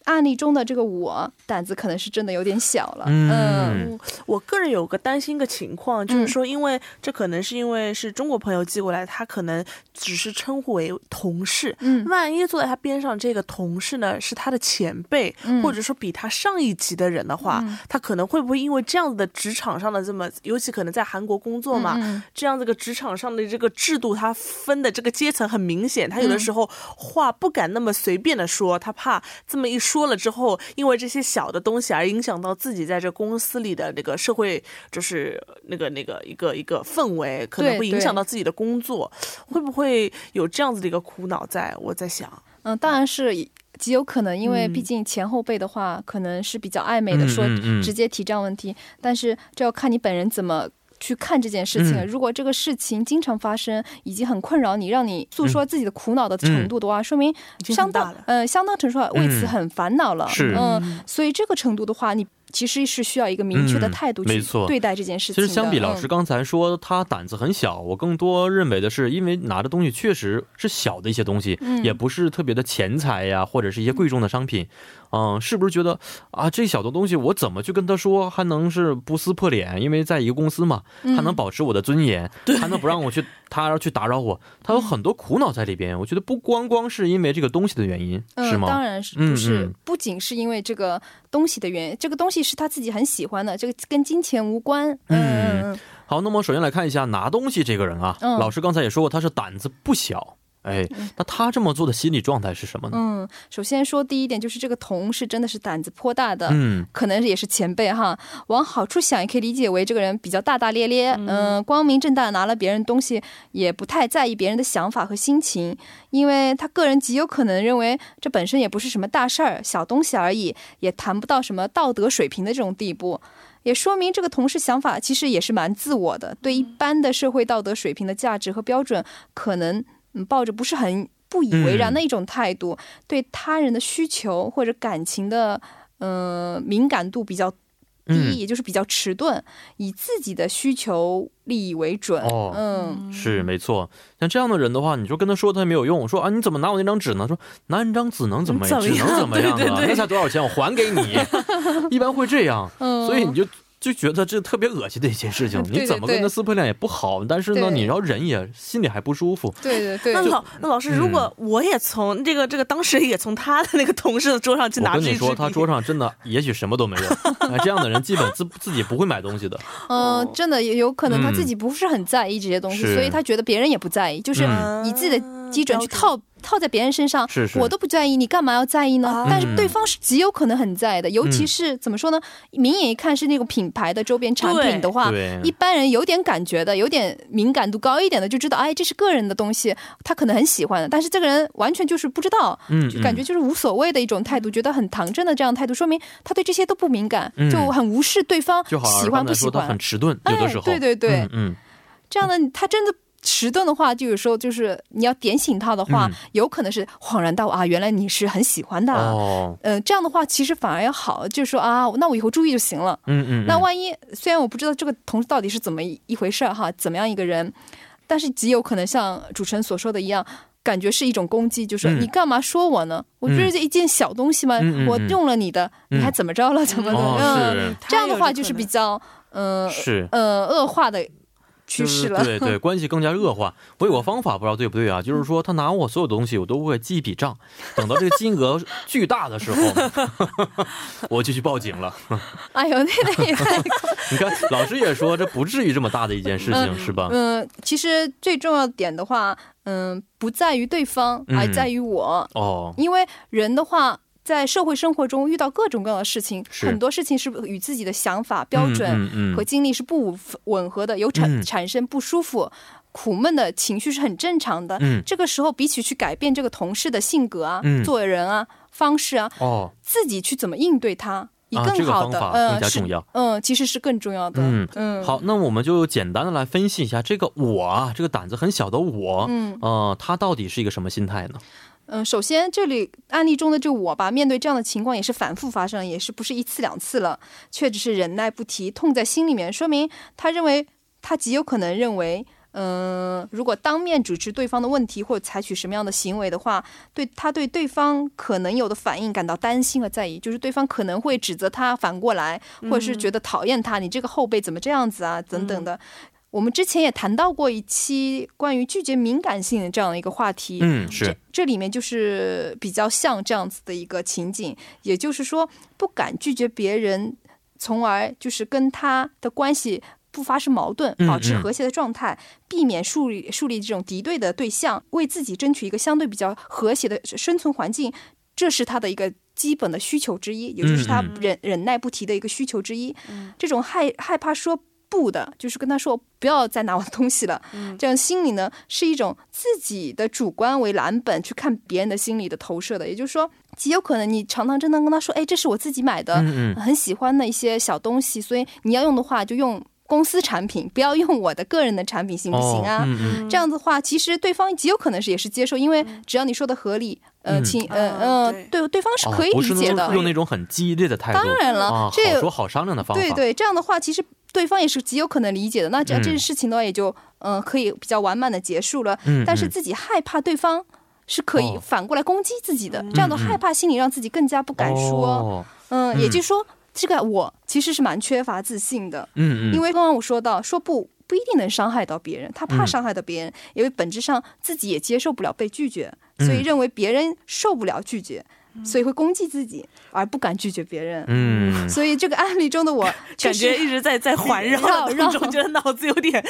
Speaker 3: 案例中的这个我胆子可能是真的有点小了。
Speaker 1: 嗯。
Speaker 2: 我个人有个担心个情况，就是说，因为这可能是因为是中国朋友寄过来，他可能只是称呼为同事。
Speaker 3: 嗯。
Speaker 2: 万一坐在他边上这个同事呢是他的前辈，
Speaker 3: 嗯。
Speaker 2: 或者说比他上一级的人的话，他可能会不会因为这样子的职场上的这么，尤其可能在韩国工作嘛，
Speaker 3: 嗯
Speaker 2: 这样子个职场上的这个制度，他分的这个阶层很明显，他有的时候话不敢那么随便的说，他怕这么一说了之后，因为这些小的东西而影响到自己在这公司里的那个社会，就是那个那个一个一个氛围，可能会影响到自己的工作，会不会有这样子的一个苦恼在？我在想，
Speaker 3: 嗯，当然是极有可能，因为
Speaker 2: 嗯
Speaker 3: 毕竟前后辈的话，可能是比较暧昧的，说直接提这样问题，但是这要看你本人怎么。去看这件事情，
Speaker 1: 嗯。
Speaker 3: 如果这个事情经常发生，以及很困扰你，让你诉说自己的苦恼的程度的话，说明相当
Speaker 2: 很大了。
Speaker 3: 呃相当程度上为此
Speaker 1: 嗯
Speaker 3: 很烦恼了。
Speaker 1: 是。
Speaker 3: 嗯，所以这个程度的话，你其实是需要一个明确的
Speaker 1: 嗯
Speaker 3: 态度去对待这件事情的。
Speaker 1: 其实相比老师
Speaker 3: 嗯
Speaker 1: 刚才说他胆子很小，我更多认为的是，因为拿的东西确实是小的一些东西，
Speaker 3: 嗯
Speaker 1: 也不是特别的钱财呀，或者是一些贵重的商品，嗯，是不是觉得啊这小的东西我怎么去跟他说，还能是不撕破脸？因为在一个公司嘛，
Speaker 3: 嗯
Speaker 1: 还能保持我的尊严，还能不让我去他要去打扰我，他有很多苦恼在里边。我觉得不光光是因为这个东西的原因，是
Speaker 3: 嗯，
Speaker 1: 吗？
Speaker 3: 当然是
Speaker 1: 嗯
Speaker 3: 不是，
Speaker 1: 嗯
Speaker 3: 不仅是因为这个东西的原因，这个东西是他自己很喜欢的，这个跟金钱无关。嗯嗯
Speaker 1: 好，那么首先来看一下拿东西这个人啊，
Speaker 3: 嗯
Speaker 1: 老师刚才也说过，他是胆子不小。哎，那他这么做的心理状态是什么呢？
Speaker 3: 嗯，首先说第一点就是这个同事真的是胆子颇大的。
Speaker 1: 嗯
Speaker 3: 可能也是前辈哈，往好处想，也可以理解为这个人比较大大咧咧，嗯、光明正大地拿了别人东西，也不太在意别人的想法和心情，因为他个人极有可能认为这本身也不是什么大事儿，小东西而已，也谈不到什么道德水平的这种地步。也说明这个同事想法其实也是蛮自我的，对一般的社会道德水平的价值和标准，可能嗯抱着不是很不以为然的一种态度，对他人的需求或者感情的呃敏感度比较低，
Speaker 1: 嗯
Speaker 3: 也就是比较迟钝，以自己的需求利益为准。
Speaker 1: 哦
Speaker 3: 嗯
Speaker 1: 是没错，像这样的人的话，你就跟他说他也没有用。说啊，你怎么拿我那张纸呢？说拿你张纸能怎么样？
Speaker 2: 怎么样
Speaker 1: 只能怎么样啊？
Speaker 2: 对对对
Speaker 1: 那才多少钱？我还给你。一般会这样，
Speaker 3: 嗯
Speaker 1: 所以你就就觉得这特别恶心的一件事情。你怎么跟他撕破脸也不好，但是呢，
Speaker 3: 对
Speaker 1: 你要忍也心里还不舒服。
Speaker 3: 对对对，
Speaker 2: 那老那老师，
Speaker 1: 嗯
Speaker 2: 如果我也从这个这个当时也从他的那个同事的桌上去拿这支
Speaker 1: 跟你说，他桌上真的也许什么都没有。哎这样的人基本自自己不会买东西的。
Speaker 3: 嗯、真的也有可能他
Speaker 1: 嗯
Speaker 3: 自己不是很在意这些东西，所以他觉得别人也不在意，就是
Speaker 1: 嗯
Speaker 3: 以自己的基准去套。套在别人身上，
Speaker 1: 是是
Speaker 3: 我都不在意，你干嘛要在意呢？
Speaker 2: 啊
Speaker 3: 但是对方是极有可能很在意的，尤
Speaker 1: 嗯
Speaker 3: 其是、怎么说呢？明眼一看是那个品牌的周边产品的话，一般人有点感觉的，有点敏感度高一点的，就知道，哎，这是个人的东西，他可能很喜欢的。但是这个人完全就是不知道，
Speaker 1: 嗯，
Speaker 3: 就感觉就是无所谓的一种态度，觉得很唐真的这样的态度，说明他对这些都不敏感，
Speaker 1: 嗯
Speaker 3: 就很无视对方喜欢不喜欢
Speaker 1: 很。迟钝，有的时候。
Speaker 3: 哎对对对
Speaker 1: 嗯嗯
Speaker 3: 这样的他真的迟钝的话，就有时候就是你要点醒他的话，
Speaker 1: 嗯
Speaker 3: 有可能是恍然大悟啊，原来你是很喜欢的啊。
Speaker 1: 哦，
Speaker 3: 呃，这样的话其实反而要好，就是说啊，那我以后注意就行了。
Speaker 1: 嗯嗯，
Speaker 3: 那万一虽然我不知道这个同事到底是怎么一一回事儿哈，怎么样一个人，但是极有可能像主持人所说的一样。感觉是一种攻击，就是你干嘛说我呢？我不是一件小东西吗？
Speaker 1: 嗯嗯嗯
Speaker 3: 我用了你的，
Speaker 1: 嗯
Speaker 3: 你还怎么着了？怎么的？
Speaker 1: 哦
Speaker 3: 嗯
Speaker 1: 是
Speaker 3: 这样的话就是比较，呃
Speaker 1: 是
Speaker 3: 呃恶化的趋势了。
Speaker 1: 对对，关系更加恶化。我有个方法，不知道对不对啊？就是说，他拿我所有东西，我都会记一笔账，等到这个金额巨大的时候，我就去报警了。
Speaker 3: 哎呦，那个也太……
Speaker 1: 你看，老师也说，这不至于这么大的一件事情，是吧？
Speaker 3: 嗯，其实最重要的点的话，嗯，不在于对方，
Speaker 1: 嗯
Speaker 3: 而在于我。
Speaker 1: 哦，
Speaker 3: 因为人的话，在社会生活中遇到各种各样的事情，很多事情是与自己的想法、标准和经历是不吻合的，有产、
Speaker 1: 嗯
Speaker 3: 产生不舒服。苦闷的情绪是很正常的。
Speaker 1: 嗯
Speaker 3: 这个时候，比起去改变这个同事的性格啊、
Speaker 1: 嗯
Speaker 3: 做人啊、方式啊，
Speaker 1: 哦，
Speaker 3: 自己去怎么应对他，以更好的，呃，是
Speaker 1: 更加重要。
Speaker 3: 嗯，其实是更重要的。
Speaker 1: 嗯
Speaker 3: 嗯，
Speaker 1: 好，那我们就简单的来分析一下这个我啊，这个胆子很小的我，
Speaker 3: 嗯
Speaker 1: 呃，他到底是一个什么心态呢？
Speaker 3: 嗯，首先这里案例中的这我吧，面对这样的情况也是反复发生，也是不是一次两次了，却只是忍耐不提，痛在心里面，说明他认为他极有可能认为。嗯，如果当面指出对方的问题或者采取什么样的行为的话，对他对对方可能有的反应感到担心和在意，就是对方可能会指责他反过来，或者是觉得讨厌他，你这个后辈怎么这样子啊，等等的。我们之前也谈到过一期关于拒绝敏感性的这样的一个话题，
Speaker 1: 嗯，是，
Speaker 3: 这里面就是比较像这样子的一个情景，也就是说不敢拒绝别人，从而就是跟他的关系不发生矛盾，
Speaker 1: 嗯
Speaker 3: 保持
Speaker 1: 嗯。
Speaker 3: 和谐的状态，避免树立树立这种敌对的对象，为自己争取一个相对比较和谐的生存环境，这是他的一个基本的需求之一，也就是他
Speaker 1: 嗯。
Speaker 3: 忍忍耐不提的一个需求之一。这种害害怕说不的，就是跟他说不要再拿我的东西了。这样心里呢是一种自己的主观为蓝本去看别人的心理的投射的，也就是说，极有可能你常常真的跟他说，哎，这是我自己买的，
Speaker 1: 嗯嗯，
Speaker 3: 很喜欢的一些小东西，所以你要用的话就用公司产品，不要用我的个人的产品，行不行啊？
Speaker 1: 哦、嗯嗯。
Speaker 3: 这样子的话，其实对方极有可能是也是接受，因为只要你说的合理，呃，
Speaker 1: 嗯。
Speaker 3: 请呃
Speaker 2: 啊
Speaker 3: 呃，
Speaker 2: 对。
Speaker 3: 对对方是可以理解的。
Speaker 1: 用用那种很激烈的态度，
Speaker 3: 当然了
Speaker 1: 啊，
Speaker 3: 这
Speaker 1: 好说好商量的方法，
Speaker 3: 对对，这样的话，其实对方也是极有可能理解的。那这这件事情的话，也就嗯、呃可以比较完满的结束了。
Speaker 1: 嗯，
Speaker 3: 但是
Speaker 1: 嗯。
Speaker 3: 自己害怕对方是可以
Speaker 1: 哦。
Speaker 3: 反过来攻击自己的，这样的害怕心理让自己更加不敢说。
Speaker 1: 哦。
Speaker 3: 嗯，
Speaker 1: 嗯。
Speaker 3: 也就是说，这个我其实是蛮缺乏自信的，
Speaker 1: 嗯嗯，
Speaker 3: 因为刚刚我说到，说不不一定能伤害到别人，他怕
Speaker 1: 嗯。
Speaker 3: 伤害到别人，因为本质上自己也接受不了被拒绝，所以
Speaker 1: 嗯。
Speaker 3: 认为别人受不了拒绝，所以会攻击自己，而不敢拒绝别人。
Speaker 1: 嗯，
Speaker 3: 所以这个案例中的我，
Speaker 2: 感觉一直在在 环绕
Speaker 3: 绕绕
Speaker 2: 觉得脑子有点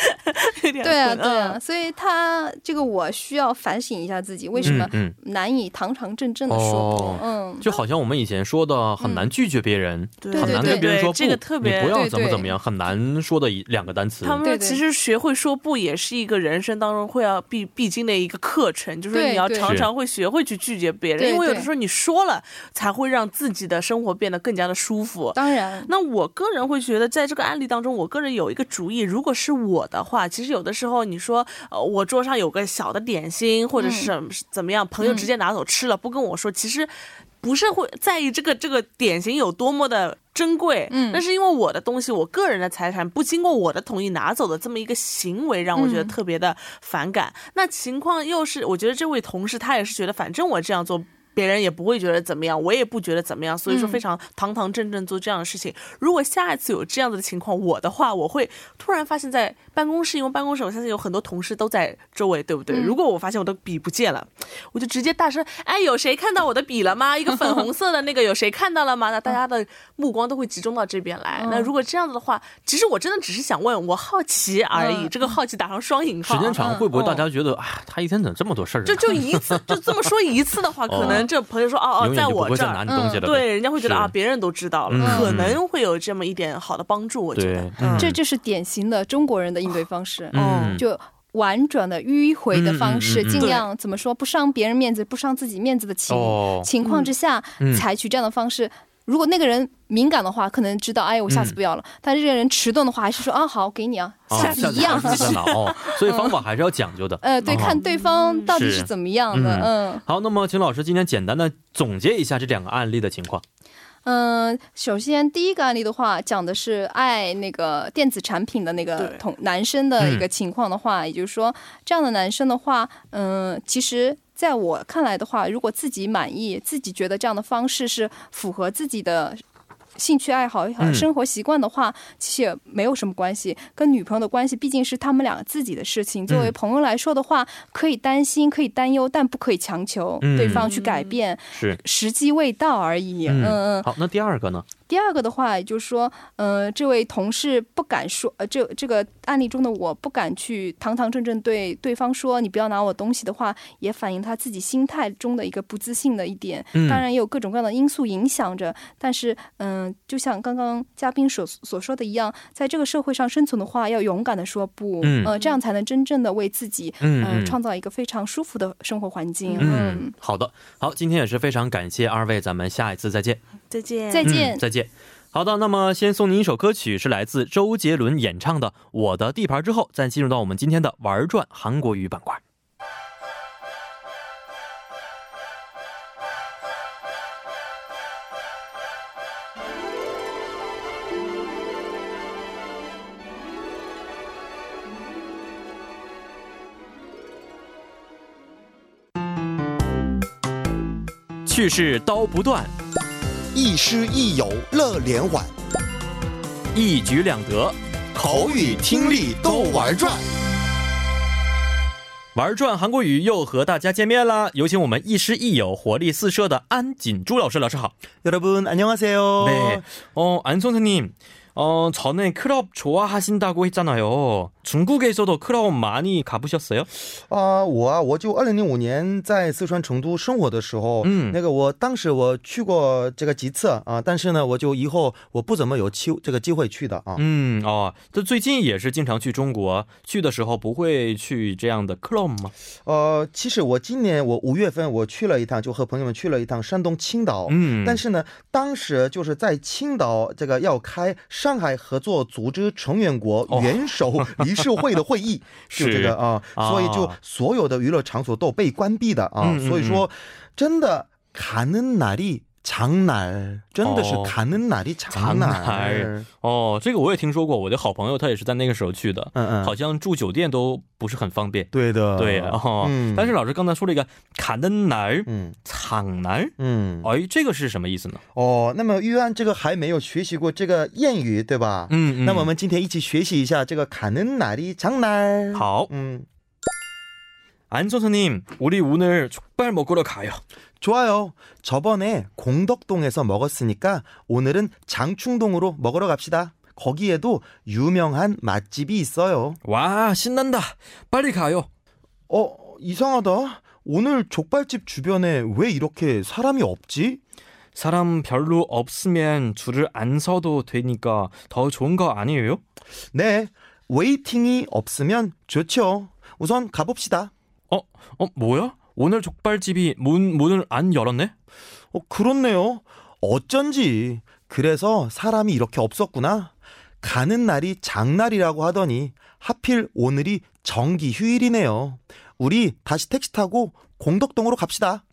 Speaker 2: 有点
Speaker 3: 对啊，对啊，，所以他这个我需要反省一下自己，为什么
Speaker 1: 嗯
Speaker 3: 难以堂堂正正的说嗯，
Speaker 1: 就好像我们以前说的，很难拒绝别人，
Speaker 2: 对
Speaker 1: 很难
Speaker 3: 对
Speaker 1: 跟别人说不，
Speaker 2: 这个特别
Speaker 1: 你不要怎么怎么样，很难说的一两个单词。
Speaker 2: 他们其实学会说不也是一个人生当中会要必必经的一个课程，就是你要常常会学会去拒绝别人，因为有的时候你说了才会让自己的生活变得更加的舒服。
Speaker 3: 当然，
Speaker 2: 那我个人会觉得，在这个案例当中，我个人有一个主意，如果是我的话，其实有的时候你说，呃，我桌上有个小的点心或者是什么怎么样，朋友直接拿走吃了，不跟我说，其实不是会在意这个这个点心有多么的珍贵，
Speaker 3: 嗯
Speaker 2: 那是因为我的东西，我个人的财产不经过我的同意拿走的这么一个行为，让我觉得
Speaker 3: 嗯
Speaker 2: 特别的反感。那情况又是，我觉得这位同事他也是觉得，反正我这样做。别人也不会觉得怎么样，我也不觉得怎么样，所以说
Speaker 3: 嗯
Speaker 2: 非常堂堂正正做这样的事情。如果下一次有这样子的情况，我的话，我会突然发现，在办公室，因为办公室我相信有很多同事都在周围，对不对？
Speaker 3: 嗯
Speaker 2: 如果我发现我的笔不见了，我就直接大声：“哎，有谁看到我的笔了吗？一个粉红色的那个，有谁看到了吗？”那大家的目光都会集中到这边来。
Speaker 3: 嗯
Speaker 2: 那如果这样子的话，其实我真的只是想问，我好奇而已。
Speaker 3: 嗯
Speaker 2: 这个好奇打上双引号。
Speaker 1: 时间长
Speaker 3: 嗯
Speaker 1: 会不会大
Speaker 2: 嗯
Speaker 1: 家觉得，啊，他一天怎么这么多事儿啊？
Speaker 2: 就就一次，就这么说一次的话，可能这朋友说哦哦，在我这儿。对，人家会觉得啊，别人都知道了，
Speaker 1: 嗯。
Speaker 2: 可能会有这么一点好的帮助。我觉得，
Speaker 1: 嗯。
Speaker 3: 这就是典型的中国人的应对方式，
Speaker 1: 嗯，
Speaker 3: 就婉转的迂回的方式，
Speaker 1: 嗯嗯嗯。嗯
Speaker 3: 尽量怎么说不伤别人面子、不伤自己面子的情、
Speaker 1: 哦，
Speaker 3: 情况之下，
Speaker 1: 嗯。
Speaker 3: 采取这样的方式。如果那个人敏感的话，可能知道，哎，我下次不要了。但是这个人迟钝的话，还是说啊，好，给你啊，
Speaker 1: 哦
Speaker 3: 下次一样。
Speaker 1: 所以方法还是要讲究的。
Speaker 3: 呃，对，
Speaker 1: 哦
Speaker 3: 看对方到底
Speaker 1: 是
Speaker 3: 是怎么样的，嗯
Speaker 1: 好，那么请老师今天简单的总结一下这两个案例的情况。
Speaker 3: 嗯，首先第一个案例的话，讲的是爱那个电子产品的那个同男生的一个情况的话，也就是说，这样的男生的话，嗯，其实在我看来的话，如果自己满意，自己觉得这样的方式是符合自己的。兴趣爱好、
Speaker 1: 嗯
Speaker 3: 生活习惯的话，其实也没有什么关系。跟女朋友的关系毕竟是他们两个自己的事情。作为朋友来说的话，可以担心，可以担忧，但不可以强求
Speaker 1: 嗯
Speaker 3: 对方去改变，
Speaker 1: 是，
Speaker 3: 时机未到而已。嗯嗯。
Speaker 1: 好，那第二个呢？
Speaker 3: 第二个的话，也就是说，呃，这位同事不敢说，呃，这这个案例中的我不敢去堂堂正正对对方说你不要拿我东西的话，也反映他自己心态中的一个不自信的一点。
Speaker 1: 嗯
Speaker 3: 当然也有各种各样的因素影响着，但是，嗯、就像刚刚嘉宾所所说的一样，在这个社会上生存的话，要勇敢的说不，
Speaker 1: 嗯
Speaker 3: 呃，这样才能真正的为自己，
Speaker 1: 嗯
Speaker 3: 创造一个非常舒服的生活环境。
Speaker 1: 嗯，好的，好，今天也是非常感谢二位，咱们下一次再见。
Speaker 2: 再见，
Speaker 3: 再见。
Speaker 1: 嗯，再见。好的，那么先送您一首歌曲，是来自周杰伦演唱的《我的地盘》，之后再进入到我们今天的玩转韩国语板块。去世刀不断，
Speaker 5: 亦师亦友乐连环，
Speaker 1: 一举两得。
Speaker 5: 口语听力都玩转。
Speaker 1: 玩转韩国语又和大家见面啦！有请我们亦师亦友、活力四射的安锦珠老师。老师好。
Speaker 5: 여러분 안녕하세요.
Speaker 1: 네. 어, 안 선생님. 어, 전에 클럽 좋아하신다고 했잖아요. 중국에서도 클럽 많이 가보셨어요?
Speaker 5: 啊、我啊，我就二零零五年在四川成都生活的时候，
Speaker 1: 嗯
Speaker 5: 那个我当时我去过这个几次啊，但是呢，我就以后我不怎么有机这个机会去的啊。
Speaker 1: 嗯，哦，这最近也是经常去中国，去的时候不会去这样的 club 吗？
Speaker 5: 呃，其实我今年我五月份我去了一趟，就和朋友们去了一趟山东青岛。
Speaker 1: 嗯，
Speaker 5: 但是呢，当时就是在青岛这个要开 上海合作组织成员国元首 理事会的会议，是。这个啊，所以就所有的娱乐场所都被关闭的啊，所以说，真的卡嫩哪里。장날，真的是
Speaker 1: 哦
Speaker 5: 가는날이장
Speaker 1: 장날
Speaker 5: 날。
Speaker 1: 哦，这个我也听说过，我的好朋友他也是在那个时候去的，
Speaker 5: 嗯嗯，
Speaker 1: 好像住酒店都不是很方便。
Speaker 5: 对的，
Speaker 1: 对哦，
Speaker 5: 嗯，
Speaker 1: 但是老师刚才说了一个卡登날
Speaker 5: 嗯
Speaker 1: 场날，
Speaker 5: 嗯
Speaker 1: 哎，这个是什么意思呢？
Speaker 5: 哦，那么玉安这个还没有学习过这个谚语对吧？
Speaker 1: 嗯，嗯
Speaker 5: 那么我们今天一起学习一下这个가는날이장날。
Speaker 1: 好，
Speaker 5: 嗯。
Speaker 1: 안 선생님, 우리 오늘 족발 먹으러 가요.
Speaker 5: 좋아요. 저번에 공덕동에서 먹었으니까 오늘은 장충동으로 먹으러 갑시다. 거기에도 유명한 맛집이 있어요.
Speaker 1: 와, 신난다. 빨리 가요.
Speaker 5: 어, 이상하다. 오늘 족발집 주변에 왜 이렇게 사람이 없지?
Speaker 1: 사람 별로 없으면 줄을 안 서도 되니까 더 좋은 거 아니에요?
Speaker 5: 네. 웨이팅이 없으면 좋죠. 우선 가봅시다.
Speaker 1: 어, 어, 뭐야? 오늘 족발집이 문, 문을 안 열었네?
Speaker 5: 어, 그렇네요. 어쩐지. 그래서 사람이 이렇게 없었구나. 가는 날이 장날이라고 하더니 하필 오늘이 정기 휴일이네요. 우리 다시 택시 타고 공덕동으로 갑시다.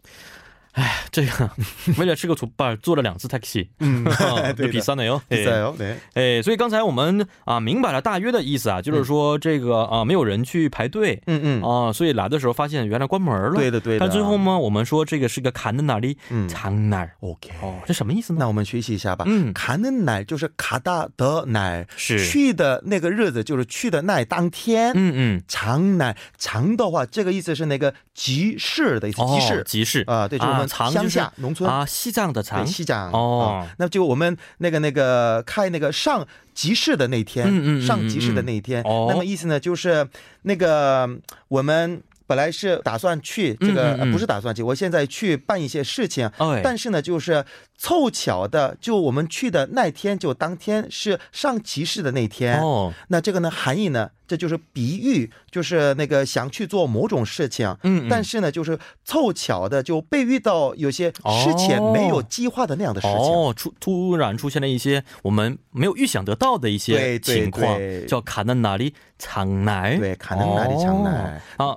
Speaker 1: 这个为了吃个 족발 坐了两次 taxi，
Speaker 5: 음,
Speaker 1: 这比三呢哟。
Speaker 5: 비싸요. 네.
Speaker 1: 哎，所以刚才我们啊明白了大约的意思啊，就是说这个啊没有人去排队
Speaker 5: 음, 음.
Speaker 1: 啊，所以来的时候发现原来关门了。
Speaker 5: 对的，对的。
Speaker 1: 但最后呢，我们说这个是个砍的哪里
Speaker 5: 嗯
Speaker 1: 长哪儿
Speaker 5: OK。
Speaker 1: 哦，这什么意思呢？
Speaker 5: 那我们学习一下吧。
Speaker 1: 嗯，
Speaker 5: 가는 날就是 가다 的날，
Speaker 1: 是
Speaker 5: 去的那个日子就是去的那当天。
Speaker 1: 嗯嗯，
Speaker 5: 长날长的话，这个意思是那个集市的意思，
Speaker 1: 哦
Speaker 5: 集市
Speaker 1: 集市
Speaker 5: 啊，对，就是我 乡下农村。
Speaker 1: 啊，西藏的藏。
Speaker 5: 对，西藏
Speaker 1: 哦。
Speaker 5: 啊那就我们那个那个开那个上集市的那天，
Speaker 1: 嗯嗯嗯
Speaker 5: 上集市的那一天，
Speaker 1: 哦。
Speaker 5: 那么意思呢就是那个我们。本来是打算去这个，
Speaker 1: 嗯嗯嗯。
Speaker 5: 呃不是打算去，我现在去办一些事情，
Speaker 1: 哎。
Speaker 5: 但是呢，就是凑巧的，就我们去的那天，就当天是上集市的那天。
Speaker 1: 哦，
Speaker 5: 那这个呢，含义呢，这就是比喻，就是那个想去做某种事情，
Speaker 1: 嗯，嗯。
Speaker 5: 但是呢，就是凑巧的就被遇到有些事前没有计划的那样的事情。
Speaker 1: 哦，出突然出现了一些我们没有预想得到的一些情况
Speaker 5: 对，
Speaker 1: 叫卡的哪里长奶？
Speaker 5: 对，卡能哪里藏奶。
Speaker 1: 啊，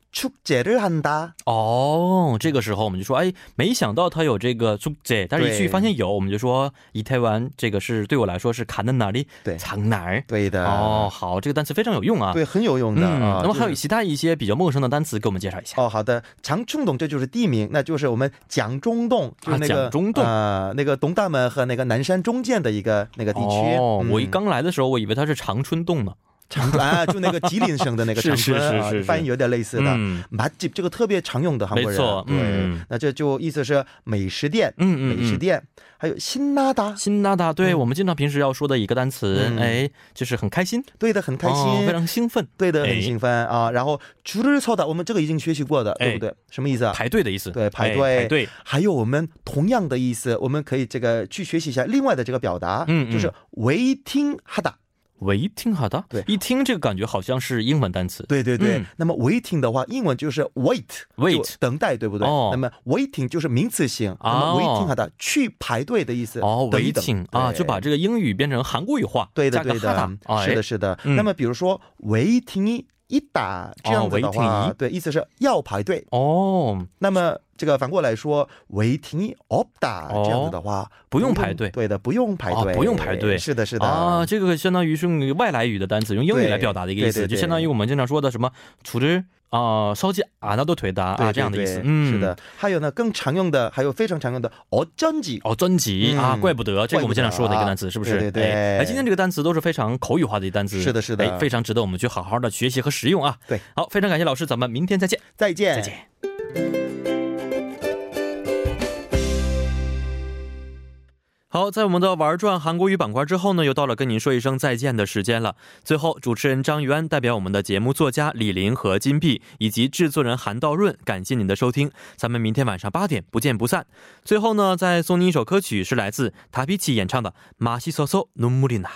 Speaker 5: 축제를한다。
Speaker 1: 哦，这个时候我们就说，哎，没想到他有这个축 제， 但是一去发现有，我们就说以台湾这个是对我来说是卡的哪里？
Speaker 5: 对，
Speaker 1: 藏哪儿？
Speaker 5: 对的。
Speaker 1: 哦，好，这个单词非常有用啊。
Speaker 5: 对，很有用的啊。
Speaker 1: 那么还有其他一些比较陌生的单词，给我们介绍一下。
Speaker 5: 哦，好的，长春洞这就是地名，那就是我们蒋中洞，就是那个
Speaker 1: 蒋中洞
Speaker 5: 啊，那个东大门和那个南山中间的一个那个地区。
Speaker 1: 哦，我一刚来的时候，我以为它是长春洞呢。
Speaker 5: 长春啊，就那个吉林省的那个长春啊，翻译有点类似的。맛집这个特别常用的韩国人，
Speaker 1: 没错，
Speaker 5: 对，那这就意思是美食店，嗯嗯，美食店，还有辛拉达，
Speaker 1: 辛拉达，对我们经常平时要说的一个单词，哎，就是很开心，
Speaker 5: 对的，很开心，
Speaker 1: 非常兴奋，
Speaker 5: 对的，很兴奋啊。然后줄을서 다， 我们这个已经学习过的，对不对？什么意思啊？
Speaker 1: 排队的意思，
Speaker 5: 对，排队，
Speaker 1: 排队。
Speaker 5: 还有我们同样的意思，我们可以这个去学习一下另外的这个表达，嗯，就是 waiting 하다。
Speaker 1: Waiting 好的，
Speaker 5: 对，
Speaker 1: 一听这个感觉好像是英文单词。
Speaker 5: 对对对，那么 waiting 的话，英文就是 wait，wait 等待，对不对？哦，那么 waiting 就是名词性，那么 waiting 好的去排队的意思。
Speaker 1: 哦，waiting 啊，就把这个英语变成韩国语化，
Speaker 5: 对的对的，是的是的。那么比如说 waiting 一打这样子的话，对，意思是要排队。哦，那么。这个反过来说，waiting up 哒，这样子的话
Speaker 1: 不用排队，
Speaker 5: 对的，不用排队，
Speaker 1: 不用排队，
Speaker 5: 是的，是的。
Speaker 1: 啊，这个相当于是用外来语的单词，用英语来表达的一个意思，就相当于我们经常说的什么组织啊，烧鸡啊，那都腿的啊，这样的意思，
Speaker 5: 嗯，是的。还有呢，更常用的，还有非常常用的，哦，真急，
Speaker 1: 哦，真急啊，怪不得，这个我们经常说的一个单词，是不是？
Speaker 5: 对对。
Speaker 1: 哎，今天这个单词都是非常口语化的一单词，
Speaker 5: 是的，是的，
Speaker 1: 哎，非常值得我们去好好的学习和使用啊。
Speaker 5: 对，
Speaker 1: 好，非常感谢老师，咱们明天再见，
Speaker 5: 再见，
Speaker 1: 再见。好，在我们的玩转韩国语板块之后呢，又到了跟您说一声再见的时间了。最后，主持人张玉安代表我们的节目作家李林和金碧以及制作人韩道润，感谢您的收听。咱们明天晚上八点不见不散。最后呢，再送您一首歌曲，是来自塔皮奇演唱的《马西索索努穆里娜》。